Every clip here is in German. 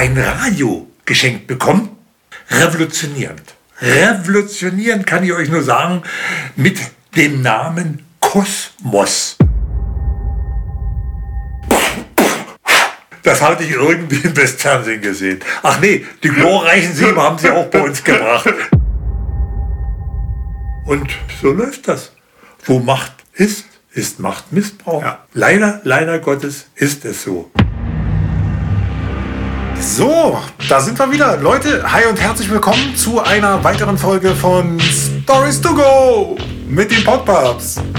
ein Radio geschenkt bekommen. Revolutionierend. Revolutionierend kann ich euch nur sagen mit dem Namen Kosmos. Das hatte ich irgendwie im Westfernsehen gesehen. Ach nee, die glorreichen Sieben haben sie auch bei uns gebracht. Und so läuft das. Wo Macht ist, ist Machtmissbrauch. Ja. Leider, leider Gottes ist es so. So, da sind wir wieder. Leute, hi und herzlich willkommen zu einer weiteren Folge von Stories to Go mit den Podpups.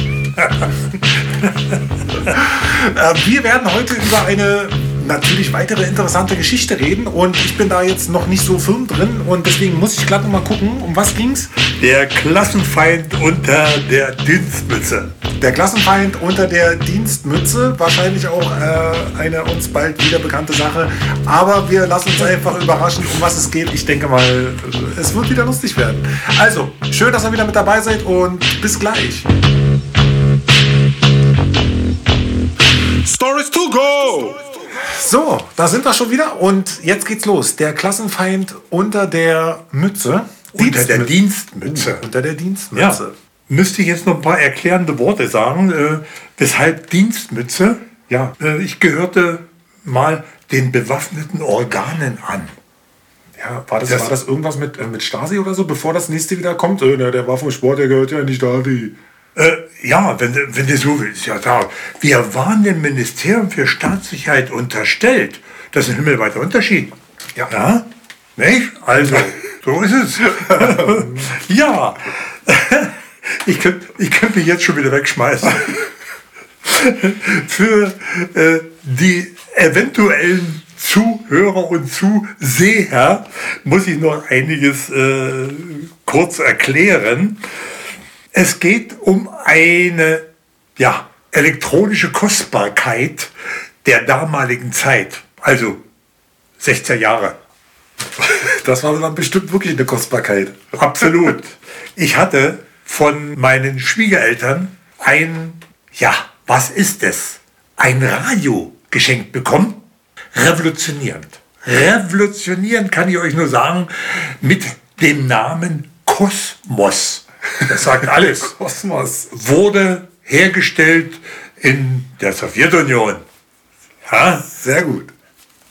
Äh, wir werden heute über eine natürlich weitere interessante Geschichte reden und ich bin da jetzt noch nicht so firm drin und deswegen muss ich glatt noch mal gucken, um was ging's? Der Klassenfeind unter der Dienstmütze. Der Klassenfeind unter der Dienstmütze, wahrscheinlich auch äh, eine uns bald wieder bekannte Sache, aber wir lassen uns einfach überraschen, um was es geht. Ich denke mal, es wird wieder lustig werden. Also, schön, dass ihr wieder mit dabei seid und bis gleich. Stories to go! So, da sind wir schon wieder und jetzt geht's los. Der Klassenfeind unter der Mütze. Unter der Dienstmütze. Uh, unter der Dienstmütze. Ja. Müsste ich jetzt noch ein paar erklärende Worte sagen. Äh, weshalb Dienstmütze? Ja, äh, ich gehörte mal den bewaffneten Organen an. Ja, war das, das, war das irgendwas mit, äh, mit Stasi oder so, bevor das nächste wieder kommt? Äh, der war vom Sport, der gehört ja in die Stasi. Äh, ja, wenn, wenn du so willst, ja, da. Wir waren dem Ministerium für Staatssicherheit unterstellt. Das ist ein himmelweiter Unterschied. Ja. ja? Nicht? Also, so ist es. ja. Ich könnte ich könnt mich jetzt schon wieder wegschmeißen. Für äh, die eventuellen Zuhörer und Zuseher muss ich noch einiges äh, kurz erklären. Es geht um eine ja, elektronische Kostbarkeit der damaligen Zeit, also 16 Jahre. Das war dann bestimmt wirklich eine Kostbarkeit. Absolut. Ich hatte von meinen Schwiegereltern ein, ja, was ist es? Ein Radio geschenkt bekommen. Revolutionierend. Revolutionierend kann ich euch nur sagen mit dem Namen Kosmos. Das sagt alles. Kosmos. Wurde hergestellt in der Sowjetunion. Ja? Sehr gut.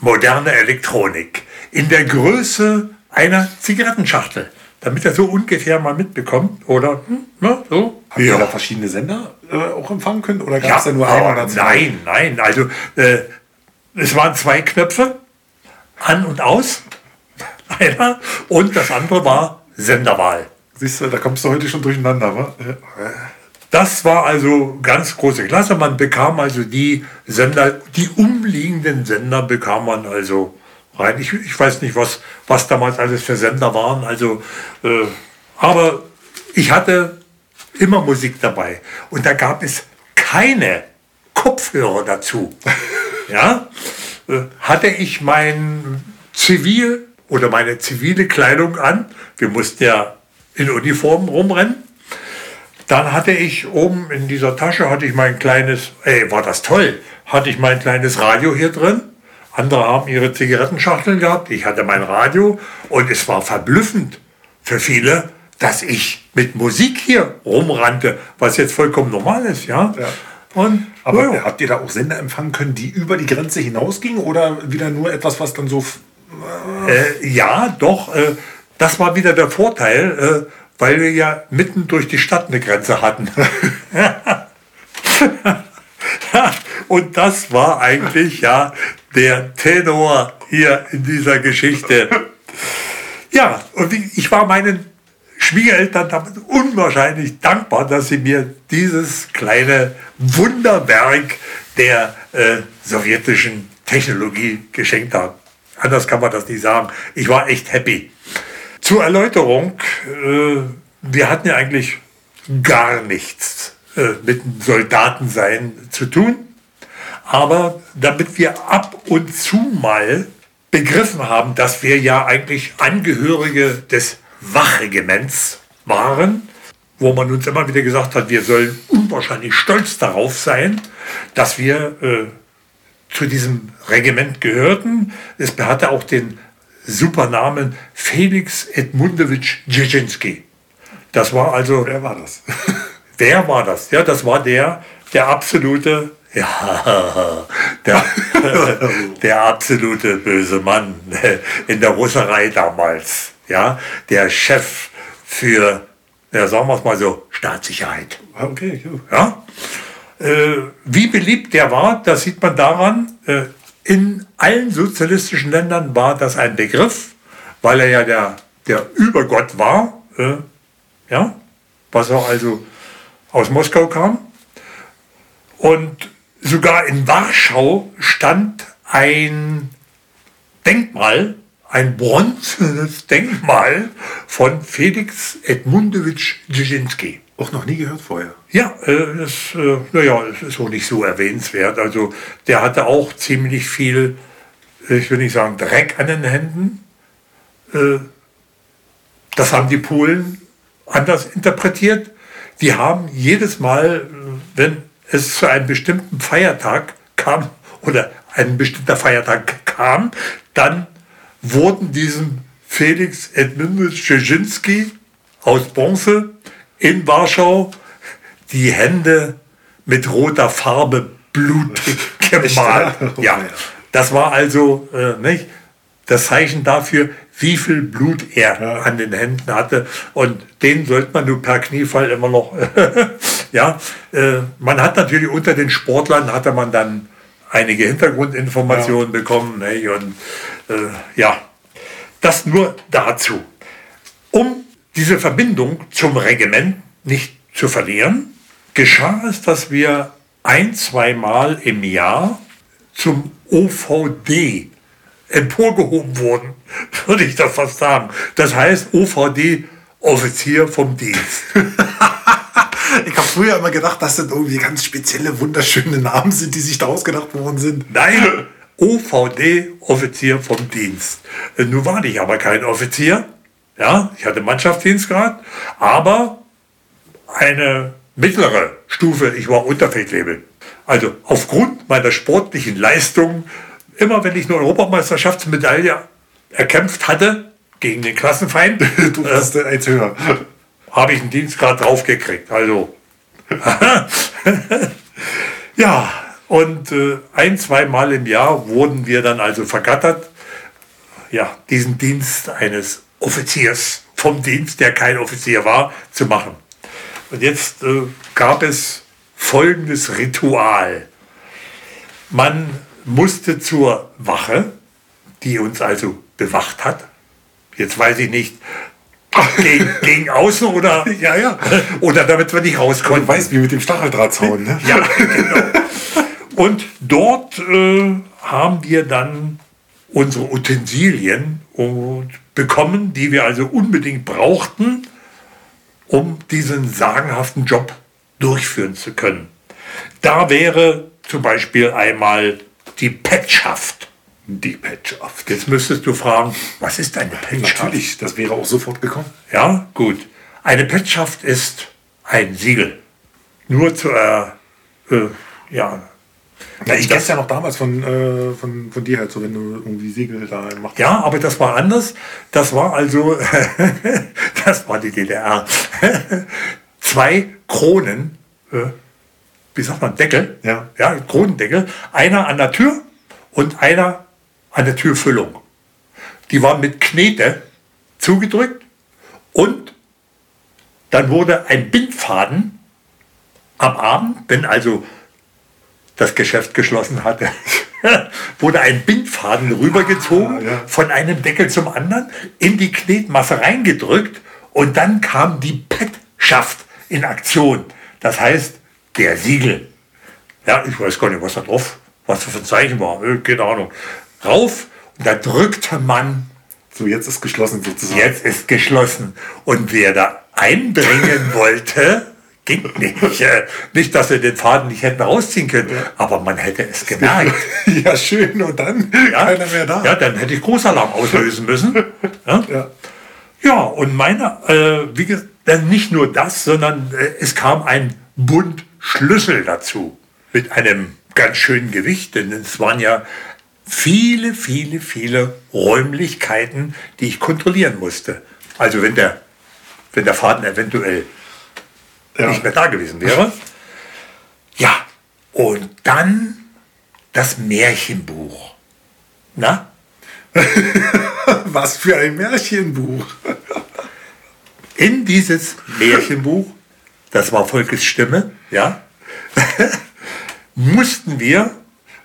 Moderne Elektronik. In der Größe einer Zigarettenschachtel. Damit er so ungefähr mal mitbekommt. Oder hm, ne, so. Habt ja. ihr da verschiedene Sender äh, auch empfangen können? Oder gab es ja, da nur oder zwei? Nein, nein. Also äh, es waren zwei Knöpfe. An und aus. Einer. Und das andere war Senderwahl. Siehst du, da kommst du heute schon durcheinander, wa? Das war also ganz große Klasse. Man bekam also die Sender, die umliegenden Sender bekam man also rein. Ich, ich weiß nicht, was, was damals alles für Sender waren. Also, äh, aber ich hatte immer Musik dabei. Und da gab es keine Kopfhörer dazu. ja? Äh, hatte ich mein Zivil oder meine zivile Kleidung an. Wir mussten ja in Uniform rumrennen. Dann hatte ich oben in dieser Tasche, hatte ich mein kleines, ey, war das toll, hatte ich mein kleines Radio hier drin. Andere haben ihre Zigarettenschachteln gehabt, ich hatte mein Radio und es war verblüffend für viele, dass ich mit Musik hier rumrannte, was jetzt vollkommen normal ist, ja. ja. Und, Aber ja. habt ihr da auch Sender empfangen können, die über die Grenze hinausgingen oder wieder nur etwas, was dann so... Äh, ja, doch. Äh, das war wieder der Vorteil, äh, weil wir ja mitten durch die Stadt eine Grenze hatten. Und das war eigentlich ja der Tenor hier in dieser Geschichte. Ja, und ich war meinen Schwiegereltern damit unwahrscheinlich dankbar, dass sie mir dieses kleine Wunderwerk der äh, sowjetischen Technologie geschenkt haben. Anders kann man das nicht sagen. Ich war echt happy. Zur Erläuterung, äh, wir hatten ja eigentlich gar nichts äh, mit Soldatensein zu tun. Aber damit wir ab und zu mal begriffen haben, dass wir ja eigentlich Angehörige des Wachregiments waren, wo man uns immer wieder gesagt hat, wir sollen unwahrscheinlich stolz darauf sein, dass wir äh, zu diesem Regiment gehörten. Es hatte auch den Supernamen Felix Edmundowitsch Dzerzhinsky. Das war also. Wer war das? Wer war das? Ja, das war der, der absolute, ja, der, der absolute böse Mann in der Russerei damals. Ja, der Chef für, ja, sagen wir es mal so, Staatssicherheit. Okay, cool. Ja? Äh, wie beliebt der war, das sieht man daran, äh, in allen sozialistischen Ländern war das ein Begriff, weil er ja der, der Übergott war, äh, ja, was auch also aus Moskau kam. Und sogar in Warschau stand ein Denkmal, ein bronzenes Denkmal von Felix Edmundowitsch Dzerzhinsky. Auch noch nie gehört vorher. Ja, äh, das, äh, naja, es ist auch nicht so erwähnenswert. Also der hatte auch ziemlich viel, ich will nicht sagen Dreck an den Händen. Äh, das haben die Polen anders interpretiert. Die haben jedes Mal, wenn es zu einem bestimmten Feiertag kam oder ein bestimmter Feiertag kam, dann wurden diesem Felix Edmundowitsch Dzerzhinsky aus Bronze in Warschau die Hände mit roter Farbe blutig gemalt. Oh, Ja, ja. das war also äh, nicht, das Zeichen dafür, wie viel Blut er Ja. an den Händen hatte. Und den sollte man nur per Kniefall immer noch, ja, äh, man hat natürlich unter den Sportlern hatte man dann einige Hintergrundinformationen bekommen. Nicht? Und äh, ja, das nur dazu. Um diese Verbindung zum Regiment nicht zu verlieren, geschah es, dass wir ein, zweimal im Jahr zum OVD emporgehoben wurden, würde ich das fast sagen. Das heißt OVD Offizier vom Dienst. Ich habe früher immer gedacht, dass das irgendwie ganz spezielle, wunderschöne Namen sind, die sich da ausgedacht worden sind. Nein, OVD Offizier vom Dienst. Äh, Nun war ich aber kein Offizier. Ja, ich hatte Mannschaftsdienstgrad, aber eine mittlere Stufe, ich war Unterfeldwebel. Also aufgrund meiner sportlichen Leistung, immer wenn ich eine Europameisterschaftsmedaille erkämpft hatte gegen den Klassenfeind, Du bist äh, eins höher. habe ich einen Dienstgrad draufgekriegt. Also, ja, und äh, ein, zwei Mal im Jahr wurden wir dann also vergattert, ja, diesen Dienst eines Offiziers vom Dienst, der kein Offizier war, zu machen. Und jetzt äh, gab es folgendes Ritual. Man musste zur Wache, die uns also bewacht hat. Jetzt weiß ich nicht, gegen, gegen außen oder, Ja, ja. oder damit wir nicht raus Du konnten. weißt, wie mit dem Stacheldrahtzaun, ne? Ja, genau. Und dort äh, haben wir dann unsere Utensilien und bekommen, die wir also unbedingt brauchten, um diesen sagenhaften Job durchführen zu können. Da wäre zum Beispiel einmal die Petschaft. Die Petschaft. Jetzt müsstest du fragen, was ist eine Petschaft? Natürlich, das wäre auch sofort gekommen. Ja, gut. Eine Petschaft ist ein Siegel. Nur zur, äh, äh, ja, Ja, ich kenne ja noch damals von, äh, von, von dir halt so, wenn du irgendwie Siegel da machst. Ja, aber das war anders. Das war also, das war die DDR. Zwei Kronen, äh, wie sagt man, Deckel, Ja. ja, Kronendeckel, einer an der Tür und einer an der Türfüllung. Die waren mit Knete zugedrückt und dann wurde ein Bindfaden am Abend, wenn also das Geschäft geschlossen hatte, wurde ein Bindfaden rübergezogen, Ah, ja. von einem Deckel zum anderen, in die Knetmasse reingedrückt und dann kam die Petschaft in Aktion. Das heißt, der Siegel. Ja, ich weiß gar nicht, was da drauf, was das für ein Zeichen war, äh, keine Ahnung. Rauf und da drückte man So, jetzt ist geschlossen sozusagen. Jetzt ist geschlossen. Und wer da eindringen wollte, ging nicht. Äh, Nicht, dass wir den Faden nicht hätten rausziehen können, aber man hätte es gemerkt. ja, schön. Und dann Ja? keiner mehr da. Ja, dann hätte ich Großalarm auslösen müssen. Ja, Ja. ja und meine, äh, wie gesagt, dann nicht nur das, sondern äh, es kam ein Bund Schlüssel dazu. Mit einem ganz schön Gewicht, denn es waren ja viele, viele, viele Räumlichkeiten, die ich kontrollieren musste. Also wenn der, wenn der Faden eventuell ja. nicht mehr da gewesen wäre. Ja, und dann das Märchenbuch. Na? Was für ein Märchenbuch. In dieses Märchenbuch, das war Volkes Stimme, ja, mussten wir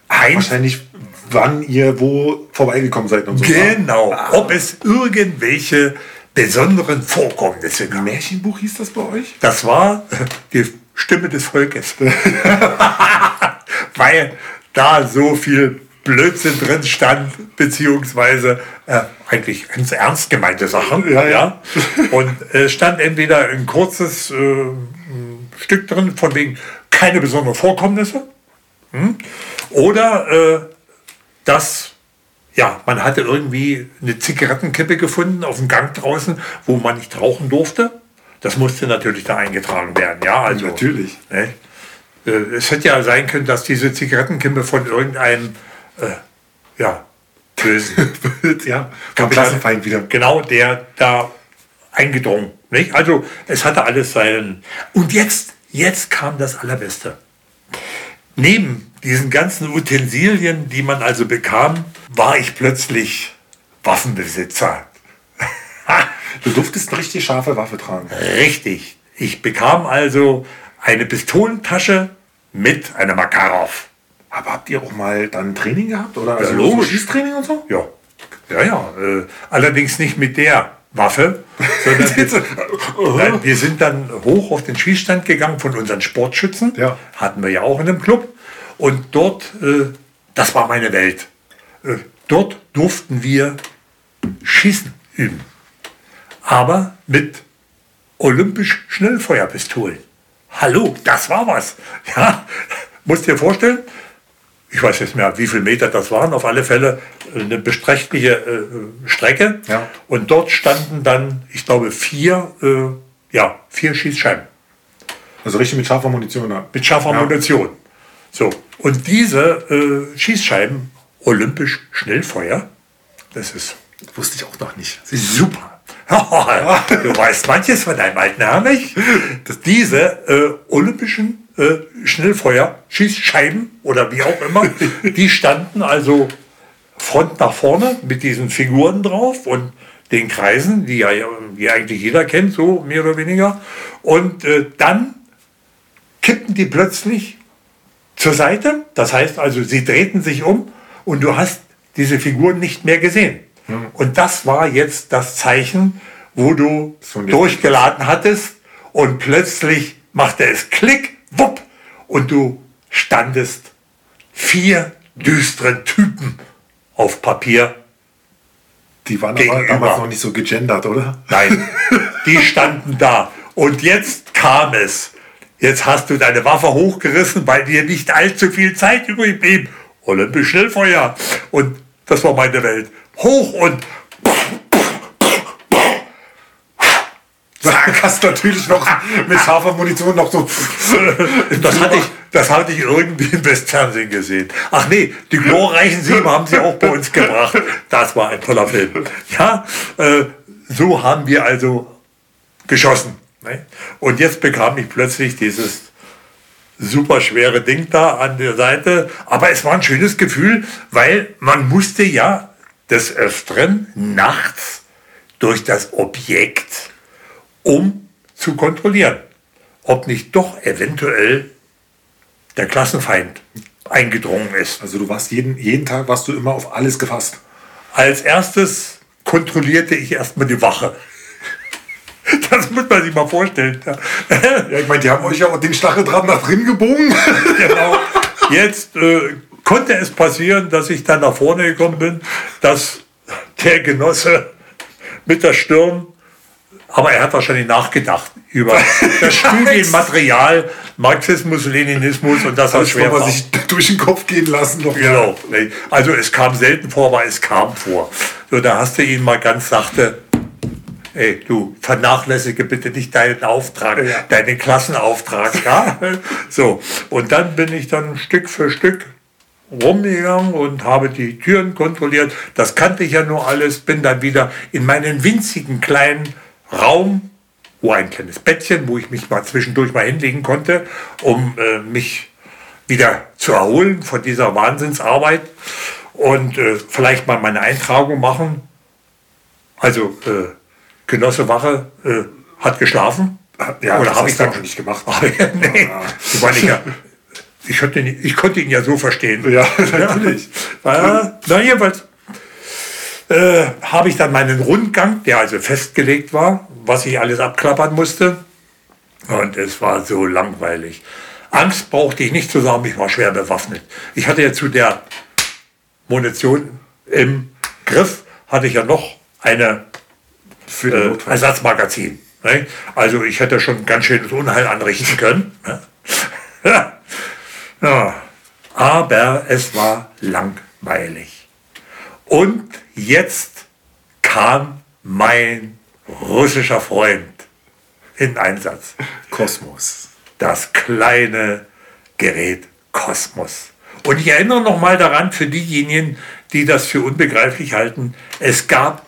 ein. Wahrscheinlich, wann ihr wo vorbeigekommen seid und so. Genau, ah. ob es irgendwelche besonderen Vorkommnisse gab. Märchenbuch hieß das bei euch? Das war die Stimme des Volkes. Weil da so viel Blödsinn drin stand, beziehungsweise äh, eigentlich ganz ernst gemeinte Sachen. Ja, ja. Und es äh, stand entweder ein kurzes äh, Stück drin, von wegen keine besonderen Vorkommnisse, hm? oder äh, dass ja, man hatte irgendwie eine Zigarettenkippe gefunden auf dem Gang draußen, wo man nicht rauchen durfte. Das musste natürlich da eingetragen werden. Ja, also natürlich. Ne? Äh, es hätte ja sein können, dass diese Zigarettenkippe von irgendeinem äh, ja, bösen ja, vom Klassenfeind wieder. Genau, der da eingedrungen. Nicht? Also es hatte alles seinen. Und jetzt, jetzt kam das Allerbeste. Neben diesen ganzen Utensilien, die man also bekam, war ich plötzlich Waffenbesitzer. du durftest eine richtig scharfe Waffe tragen. Richtig. Ich bekam also eine Pistolentasche mit einer Makarov. Aber habt ihr auch mal dann Training gehabt? Oder also ja, logisch. Schießtraining und so? Ja. Ja, ja. Äh, allerdings nicht mit der Waffe, sondern wir, wir, sind dann hoch auf den Schießstand gegangen von unseren Sportschützen. Ja. Hatten wir ja auch in einem Club. Und dort, äh, das war meine Welt. Äh, dort durften wir Schießen üben. Aber mit olympisch Schnellfeuerpistolen. Hallo, das war was. Ja, musst dir vorstellen, ich weiß jetzt mehr, wie viele Meter das waren, auf alle Fälle eine besträchtliche äh, Strecke. Ja. Und dort standen dann, ich glaube, vier, äh, ja, vier Schießscheiben. Also richtig mit scharfer Munition. Mit scharfer ja. Munition. So, und diese äh, Schießscheiben, olympisch Schnellfeuer, das ist. Das wusste ich auch noch nicht. Super. du weißt manches von deinem alten Herrn nicht. Dass diese äh, olympischen äh, Schnellfeuer-Schießscheiben oder wie auch immer, die standen also Front nach vorne mit diesen Figuren drauf und den Kreisen, die ja die eigentlich jeder kennt, so mehr oder weniger. Und äh, dann kippten die plötzlich zur Seite. Das heißt also, sie drehten sich um und du hast diese Figuren nicht mehr gesehen. Mhm. Und das war jetzt das Zeichen, wo du durchgeladen hattest und plötzlich machte es Klick wupp, und du standest vier düsteren Typen auf Papier. Die waren aber damals noch nicht so gegendert, oder? Nein, die standen da. Und jetzt kam es. Jetzt hast du deine Waffe hochgerissen, weil dir nicht allzu viel Zeit übrig blieb. Olympisch Schnellfeuer. Und das war meine Welt. Hoch und Zack, hast natürlich noch mit scharfer Munition noch so. Das hatte, ich, das hatte ich irgendwie im Westfernsehen gesehen. Ach nee, die glorreichen Sieben haben sie auch bei uns gebracht. Das war ein toller Film. Ja, äh, so haben wir also geschossen. Ne? Und jetzt bekam ich plötzlich dieses super schwere Ding da an der Seite. Aber es war ein schönes Gefühl, weil man musste ja des Öfteren nachts durch das Objekt um zu kontrollieren, ob nicht doch eventuell der Klassenfeind eingedrungen ist. Also du warst jeden, jeden Tag warst du immer auf alles gefasst. Als erstes kontrollierte ich erstmal die Wache. Das muss man sich mal vorstellen. Ja, ich meine, die haben euch ja auch den Stacheldraht nach drin gebogen. Genau. Jetzt äh, konnte es passieren, dass ich dann nach vorne gekommen bin, dass der Genosse mit der Stirn aber er hat wahrscheinlich nachgedacht über das Studienmaterial, Marxismus, Leninismus und das hat schwer man sich durch den Kopf gehen lassen. Noch genau. Also es kam selten vor, aber es kam vor. So, da hast du ihn mal ganz sachte ey, du vernachlässige bitte nicht deinen Auftrag, Ja. deinen Klassenauftrag. Ja? so, und dann bin ich dann Stück für Stück rumgegangen und habe die Türen kontrolliert. Das kannte ich ja nur alles. Bin dann wieder in meinen winzigen kleinen Raum, wo ein kleines Bettchen, wo ich mich mal zwischendurch mal hinlegen konnte, um äh, mich wieder zu erholen von dieser Wahnsinnsarbeit und äh, vielleicht mal meine Eintragung machen. Also äh, Genosse Wache äh, hat geschlafen. Ja, Oder habe ich dann auch nicht gemacht. Nee, ich meine, ich, ja, ich, konnte ihn, ich konnte ihn ja so verstehen. Ja, natürlich. Ja, na jedenfalls äh, habe ich dann meinen Rundgang, der also festgelegt war, was ich alles abklappern musste. Und es war so langweilig. Angst brauchte ich nicht zu sagen, ich war schwer bewaffnet. Ich hatte ja zu der Munition im Griff, hatte ich ja noch eine Für den äh, Notfall. Ersatzmagazin. Ne? Also ich hätte schon ganz schönes Unheil anrichten können. Ne? ja. Aber es war langweilig. Und jetzt kam mein russischer Freund in Einsatz. Kosmos. Das kleine Gerät Kosmos. Und ich erinnere noch mal daran für diejenigen, die das für unbegreiflich halten, es gab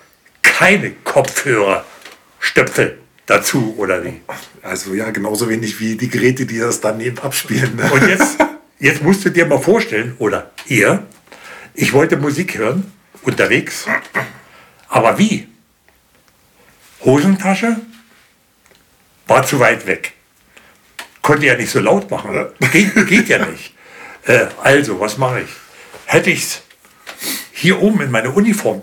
keine Kopfhörer-Stöpsel dazu oder wie. Also ja, genauso wenig wie die Geräte, die das daneben abspielen. Ne? Und jetzt, jetzt musst du dir mal vorstellen, oder ihr, ich wollte Musik hören, unterwegs, aber wie? Hosentasche war zu weit weg. Konnte ja nicht so laut machen. Geht, geht ja nicht. Äh, also, was mache ich? Hätte ich es hier oben in meine Uniform,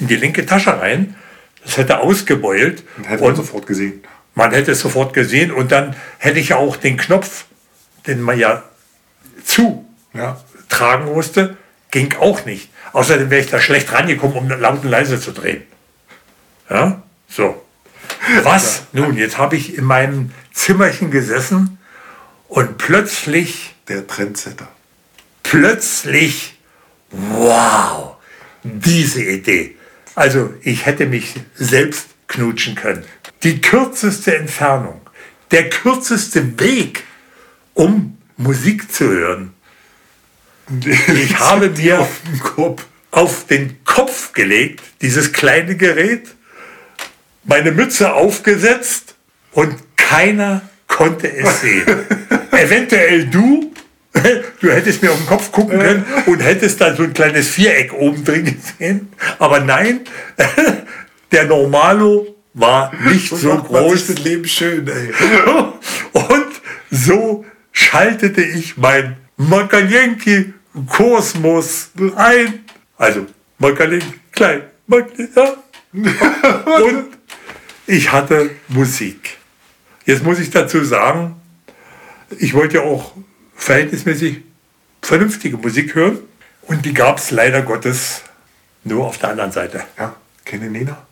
in die linke Tasche rein, das hätte ausgebeult Hätte man sofort gesehen. man hätte es sofort gesehen und dann hätte ich ja auch den Knopf, den man ja zu Ja. tragen musste, ging auch nicht. Außerdem wäre ich da schlecht rangekommen, um laut und leise zu drehen. Ja, so. Was? Nun, jetzt habe ich in meinem Zimmerchen gesessen und plötzlich, Der Trendsetter. plötzlich, wow, diese Idee. Also ich hätte mich selbst knutschen können. Die kürzeste Entfernung, der kürzeste Weg, um Musik zu hören. Ich habe mir auf den Kopf. auf den Kopf gelegt, dieses kleine Gerät, meine Mütze aufgesetzt und keiner konnte es sehen. Eventuell du, du hättest mir auf den Kopf gucken können und hättest dann so ein kleines Viereck oben drin gesehen. Aber nein, der Normalo war nicht so groß. das Leben schön, ey. Und so schaltete ich mein Makalenki Kosmos ein. Also Makalenki klein. Und ich hatte Musik. Jetzt muss ich dazu sagen, ich wollte ja auch verhältnismäßig vernünftige Musik hören. Und die gab es leider Gottes nur auf der anderen Seite. Ja, kenne Nena?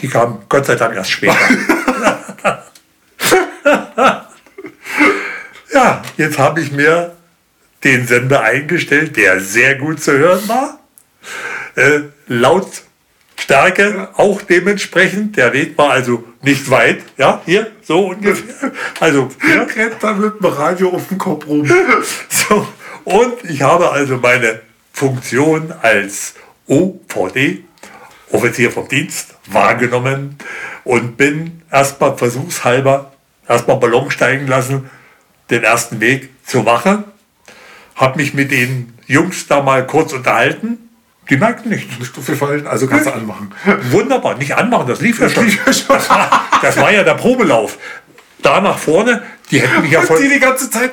Die kam Gott sei Dank erst später. ja, jetzt habe ich mir den Sender eingestellt, der sehr gut zu hören war. Äh, Lautstärke auch dementsprechend. Der Weg war also nicht weit. Ja, hier, so ungefähr. Also, ja, Rennt da mit dem Radio auf den Kopf rum. so, und ich habe also meine Funktion als OVD, Offizier vom Dienst, wahrgenommen und bin erstmal versuchshalber erstmal Ballon steigen lassen, den ersten Weg zur Wache, habe mich mit den Jungs da mal kurz unterhalten. Die merkten nichts. Nicht aufgefallen, also kannst du anmachen. Wunderbar, nicht anmachen, das lief ja schon. lief ja schon. Das, war, ja der Probelauf. Da nach vorne, die hätten mich ja voll, die die ganze Zeit.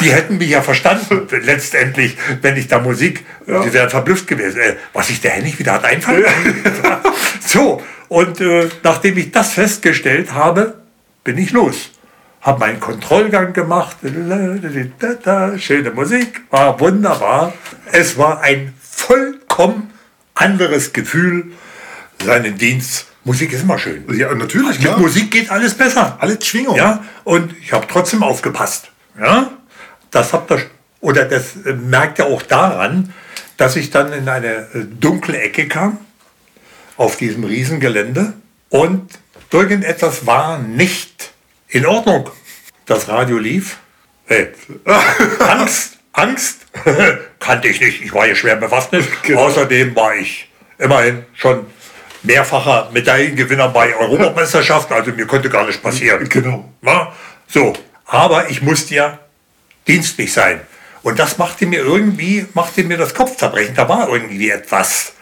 die hätten mich ja verstanden, letztendlich, wenn ich da Musik, die wären verblüfft gewesen, äh, was sich der Hennig wieder hat einfallen lassen. So, und äh, nachdem ich das festgestellt habe, bin ich los. Habe meinen Kontrollgang gemacht, schöne Musik, war wunderbar. Es war ein vollkommen anderes Gefühl, seinen Dienst. Musik ist immer schön. Ja, natürlich, Mit klar. Musik geht alles besser. Alles Schwingung. Ja, und ich habe trotzdem aufgepasst. Ja, das habt ihr, oder das äh, merkt ihr auch daran, dass ich dann in eine äh, dunkle Ecke kam. auf diesem Riesengelände und irgendetwas war nicht in Ordnung. Das Radio lief. Hey. Angst, Angst kannte ich nicht. Ich war hier schwer bewaffnet. Genau. Außerdem war ich immerhin schon mehrfacher Medaillengewinner bei Europameisterschaften, also mir konnte gar nicht passieren. Genau. Na? So, aber ich musste ja dienstlich sein. Und das machte mir irgendwie, machte mir das Kopfzerbrechen. Da war irgendwie etwas.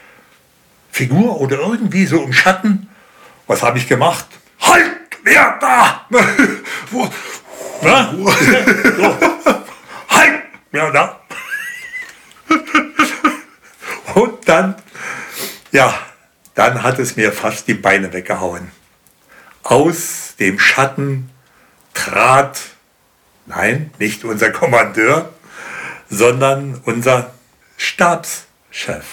Figur oder irgendwie so im Schatten. Was habe ich gemacht? Halt! Wer da? Wo? Na? so. Halt! Wer da? Und dann, ja, dann hat es mir fast die Beine weggehauen. Aus dem Schatten trat, nein, nicht unser Kommandeur, sondern unser Stabschef.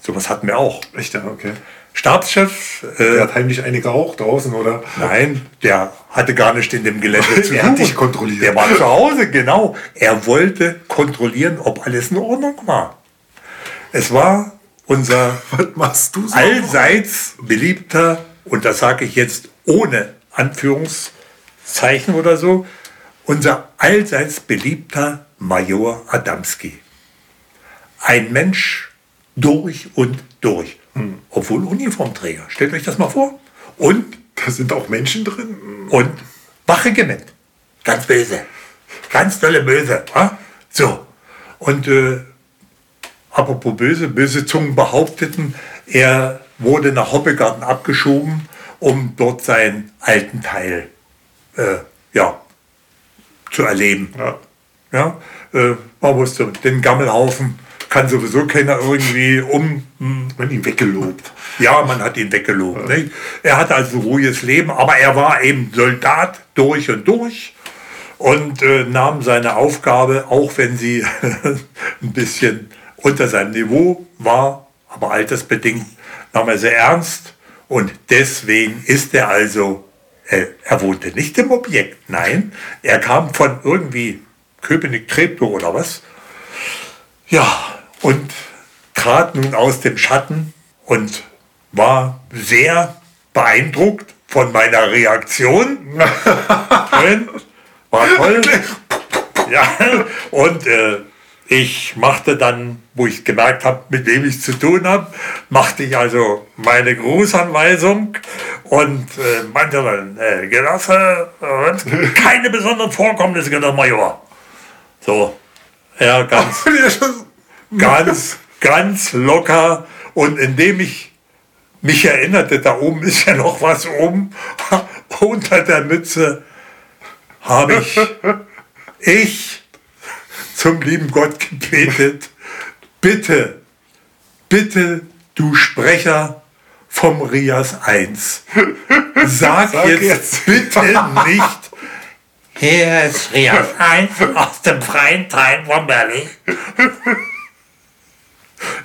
Sowas hatten wir auch. Echt, ja, okay. Stabschef. Äh, der hat heimlich eine geraucht draußen, oder? Nein, der hatte gar nicht in dem Gelände zu Er hat dich kontrolliert. Der war zu Hause, genau. Er wollte kontrollieren, ob alles in Ordnung war. Es war unser so allseits beliebter, und das sage ich jetzt ohne Anführungszeichen oder so, unser allseits beliebter Major Adamski. Ein Mensch durch und durch. Hm. Obwohl Uniformträger. Stellt euch das mal vor. Und da sind auch Menschen drin. Und Wachregiment. Ganz böse. Ganz tolle Böse. So. Und äh, apropos böse, böse Zungen behaupteten, er wurde nach Hoppegarten abgeschoben, um dort seinen alten Teil äh, ja, zu erleben. Ja. Ja, äh, man wusste, den Gammelhaufen kann sowieso keiner irgendwie um. Hm, man ihn weggelobt. Ja, man hat ihn weggelobt. Ja. Er hatte also ein ruhiges Leben, aber er war eben Soldat durch und durch und äh, nahm seine Aufgabe, auch wenn sie ein bisschen unter seinem Niveau war, aber altersbedingt, nahm er sehr ernst und deswegen ist er also, äh, er wohnte nicht im Objekt, nein, er kam von irgendwie Köpenick-Treptow oder was. Ja, und trat nun aus dem Schatten und war sehr beeindruckt von meiner Reaktion. war toll. Ja, und äh, ich machte dann, wo ich gemerkt habe, mit wem ich zu tun habe, machte ich also meine Grußanweisung und äh, meinte dann, äh, Genosse, äh, keine besonderen Vorkommnisse, Genosse Major. So, ja, ganz, ganz, ganz locker. Und indem ich mich erinnerte, da oben ist ja noch was oben, unter der Mütze, habe ich, ich zum lieben Gott gebetet, bitte, bitte, du Sprecher vom Rias 1, sag, sag jetzt, jetzt bitte nicht, hier ist Rias 1 aus dem freien Teil von Berlin.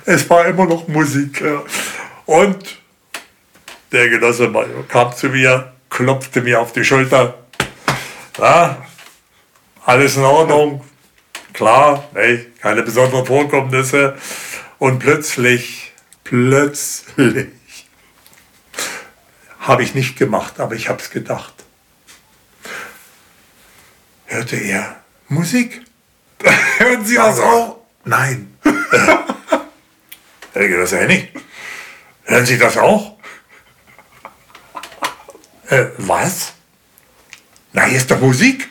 Es war immer noch Musik. Ja. Und der Genosse Major kam zu mir, klopfte mir auf die Schulter. Ja, alles in Ordnung, klar, ey, keine besonderen Vorkommnisse. Und plötzlich, plötzlich habe ich nicht gemacht, aber ich habe es gedacht. Hörte er Musik? Hören Sie das auch? Nein. Herr das Henning, hören Sie das auch? Äh, was? Na, hier ist doch Musik.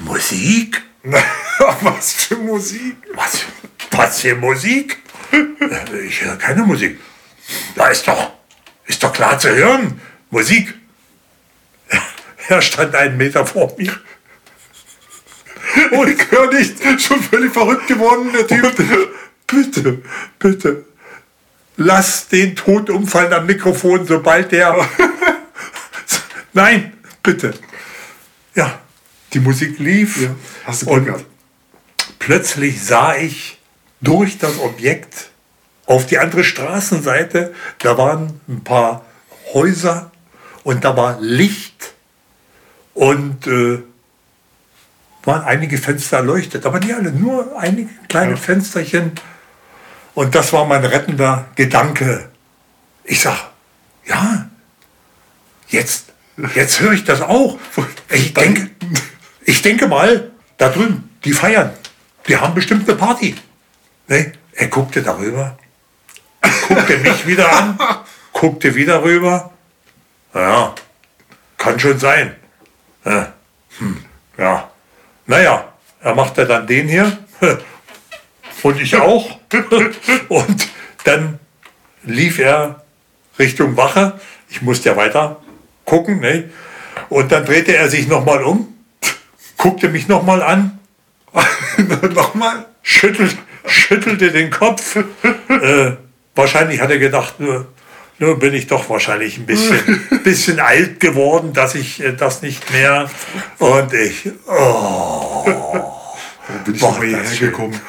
Musik? was für Musik? Was, was für Musik? Äh, ich höre keine Musik. Da ist doch, ist doch klar zu hören. Musik. Er stand einen Meter vor mir. Und ich höre nicht, schon völlig verrückt geworden, der Typ. Bitte, bitte, lass den Tod umfallen am Mikrofon, sobald der... Nein, bitte. Ja, die Musik lief. Ja, hast du und gehabt. Plötzlich sah ich durch das Objekt auf die andere Straßenseite, da waren ein paar Häuser und da war Licht und äh, waren einige Fenster erleuchtet, aber nicht alle, nur einige kleine ja. Fensterchen. Und das war mein rettender Gedanke. Ich sag, ja, jetzt, jetzt höre ich das auch. Ich denke, ich denke mal, da drüben, die feiern. Die haben bestimmt eine Party. Ne? Er guckte darüber, guckte mich wieder an, guckte wieder rüber. Ja, kann schon sein. Ja, hm, ja. Naja, er machte dann den hier und ich auch. Und dann lief er Richtung Wache. Ich musste ja weiter gucken. Ne? Und dann drehte er sich nochmal um, guckte mich nochmal an, nochmal, schüttelte, schüttelte den Kopf. Äh, wahrscheinlich hat er gedacht, nur, nur bin ich doch wahrscheinlich ein bisschen, bisschen alt geworden, dass ich äh, das nicht mehr. Und ich, oh, bin ich noch hierher gekommen?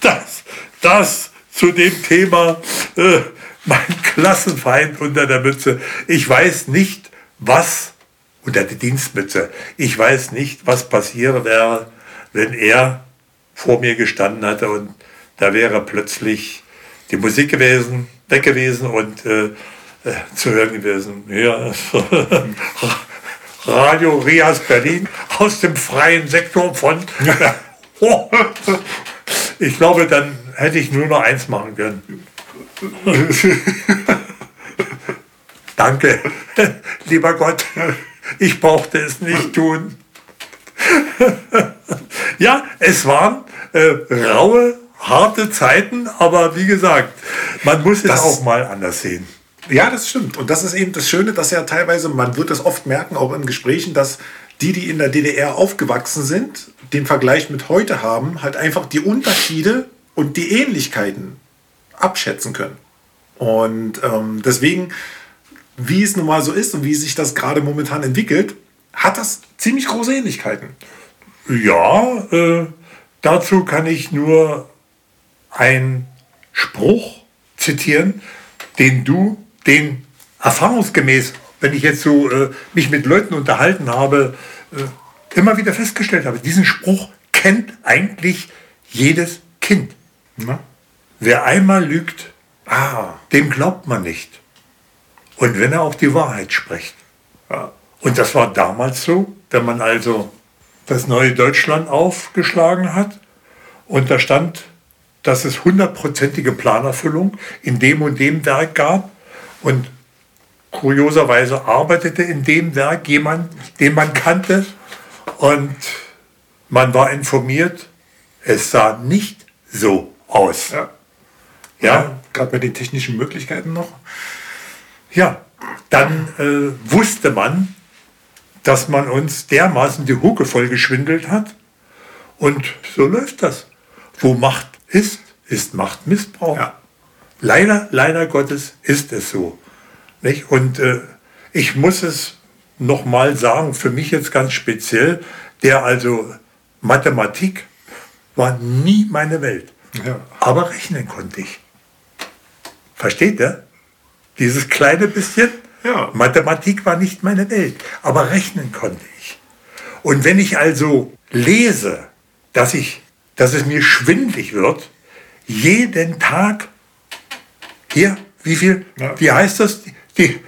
das, das zu dem Thema, äh, mein Klassenfeind unter der Mütze. Ich weiß nicht, was, unter der Dienstmütze, ich weiß nicht, was passiert wäre, wenn er vor mir gestanden hatte und da wäre plötzlich die Musik gewesen, weg gewesen und äh, äh, zu hören gewesen. Ja, Radio Rias Berlin aus dem freien Sektor von. ich glaube, dann hätte ich nur noch eins machen können. Danke, lieber Gott, ich brauchte es nicht tun. ja, es waren äh, raue, harte Zeiten, aber wie gesagt, man muss es Das- auch mal anders sehen. Ja, das stimmt. Und das ist eben das Schöne, dass ja teilweise, man wird das oft merken, auch in Gesprächen, dass die, die in der DDR aufgewachsen sind, den Vergleich mit heute haben, halt einfach die Unterschiede und die Ähnlichkeiten abschätzen können. Und ähm, deswegen, wie es nun mal so ist und wie sich das gerade momentan entwickelt, hat das ziemlich große Ähnlichkeiten. Ja, äh, dazu kann ich nur einen Spruch zitieren, den du, den erfahrungsgemäß, wenn ich jetzt so äh, mich mit Leuten unterhalten habe, äh, immer wieder festgestellt habe. Diesen Spruch kennt eigentlich jedes Kind. Na? Wer einmal lügt, Ah, dem glaubt man nicht. Und wenn er auch die Wahrheit spricht. ja. Und das war damals so, wenn man also das neue Deutschland aufgeschlagen hat und da stand, dass es hundertprozentige Planerfüllung in dem und dem Werk gab und kurioserweise arbeitete in dem Werk jemand, den man kannte und man war informiert, es sah nicht so aus. ja. Ja, Gerade bei den technischen Möglichkeiten noch. Ja, dann äh, wusste man, dass man uns dermaßen die Hucke voll geschwindelt hat. Und so läuft das. Wo Macht ist, ist Machtmissbrauch. Ja. Leider, leider Gottes ist es so. Nicht? Und äh, ich muss es nochmal sagen, für mich jetzt ganz speziell, der also Mathematik war nie meine Welt. Ja. Aber rechnen konnte ich. Versteht ihr? Dieses kleine bisschen? Ja. Mathematik war nicht meine Welt, aber rechnen konnte ich. Und wenn ich also lese, dass, ich, dass es mir schwindlig wird, jeden Tag, hier, wie viel, Ja. wie heißt das? Die,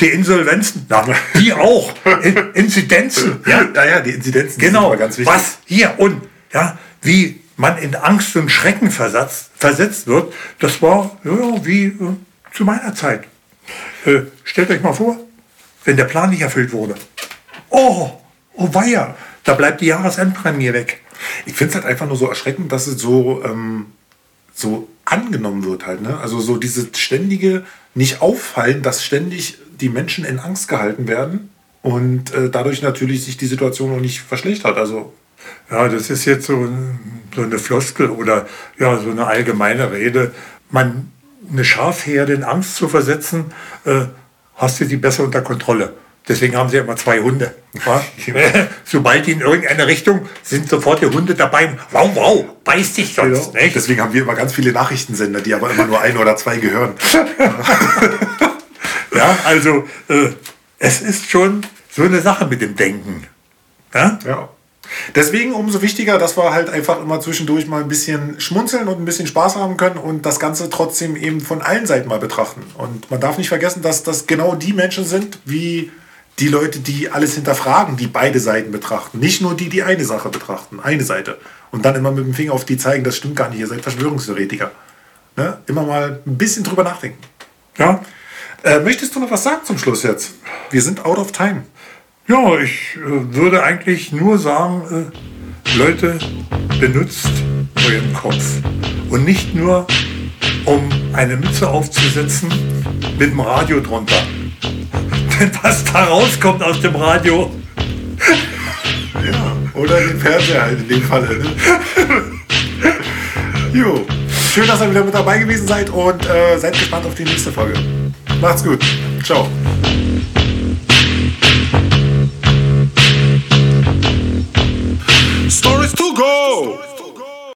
die Insolvenzen, na, die auch, In, Inzidenzen, ja, Ja, ja, die Inzidenzen Genau, sind ganz wichtig. was hier und ja, wie man in Angst und Schrecken versetzt, versetzt wird, das war ja, wie äh, zu meiner Zeit. Äh, stellt euch mal vor, wenn der Plan nicht erfüllt wurde. Oh, oh weia, da bleibt die Jahresendprämie weg. Ich finde es halt einfach nur so erschreckend, dass es so, ähm, so angenommen wird halt. Ne? Also so dieses ständige nicht auffallen, dass ständig die Menschen in Angst gehalten werden und äh, dadurch natürlich sich die Situation auch nicht verschlechtert. Also Ja, das ist jetzt so, so eine Floskel oder ja, so eine allgemeine Rede. Man, eine Schafherde in Angst zu versetzen, äh, hast du die besser unter Kontrolle. Deswegen haben sie ja immer zwei Hunde. wa? Sobald die in irgendeine Richtung sind sofort die Hunde dabei. Wow, wow, beiß dich sonst. Genau. Nicht? deswegen haben wir immer ganz viele Nachrichtensender, die aber immer nur ein oder zwei gehören. Ja, also äh, es ist schon so eine Sache mit dem Denken. Ja? Ja. Deswegen umso wichtiger, dass wir halt einfach immer zwischendurch mal ein bisschen schmunzeln und ein bisschen Spaß haben können und das Ganze trotzdem eben von allen Seiten mal betrachten. Und man darf nicht vergessen, dass das genau die Menschen sind, wie die Leute, die alles hinterfragen, die beide Seiten betrachten. Nicht nur die, die eine Sache betrachten, eine Seite. Und dann immer mit dem Finger auf die zeigen, das stimmt gar nicht, ihr seid Verschwörungstheoretiker. Ne? Immer mal ein bisschen drüber nachdenken. Ja? Äh, möchtest du noch was sagen zum Schluss jetzt? Wir sind out of time. Ja, ich äh, würde eigentlich nur sagen, äh, Leute, benutzt euren Kopf. Und nicht nur, um eine Mütze aufzusetzen mit dem Radio drunter. Denn was da rauskommt aus dem Radio. ja, oder den Fernseher halt in dem Falle. Ne? jo, schön, dass ihr wieder mit dabei gewesen seid und äh, seid gespannt auf die nächste Folge. Macht's gut. Ciao. go.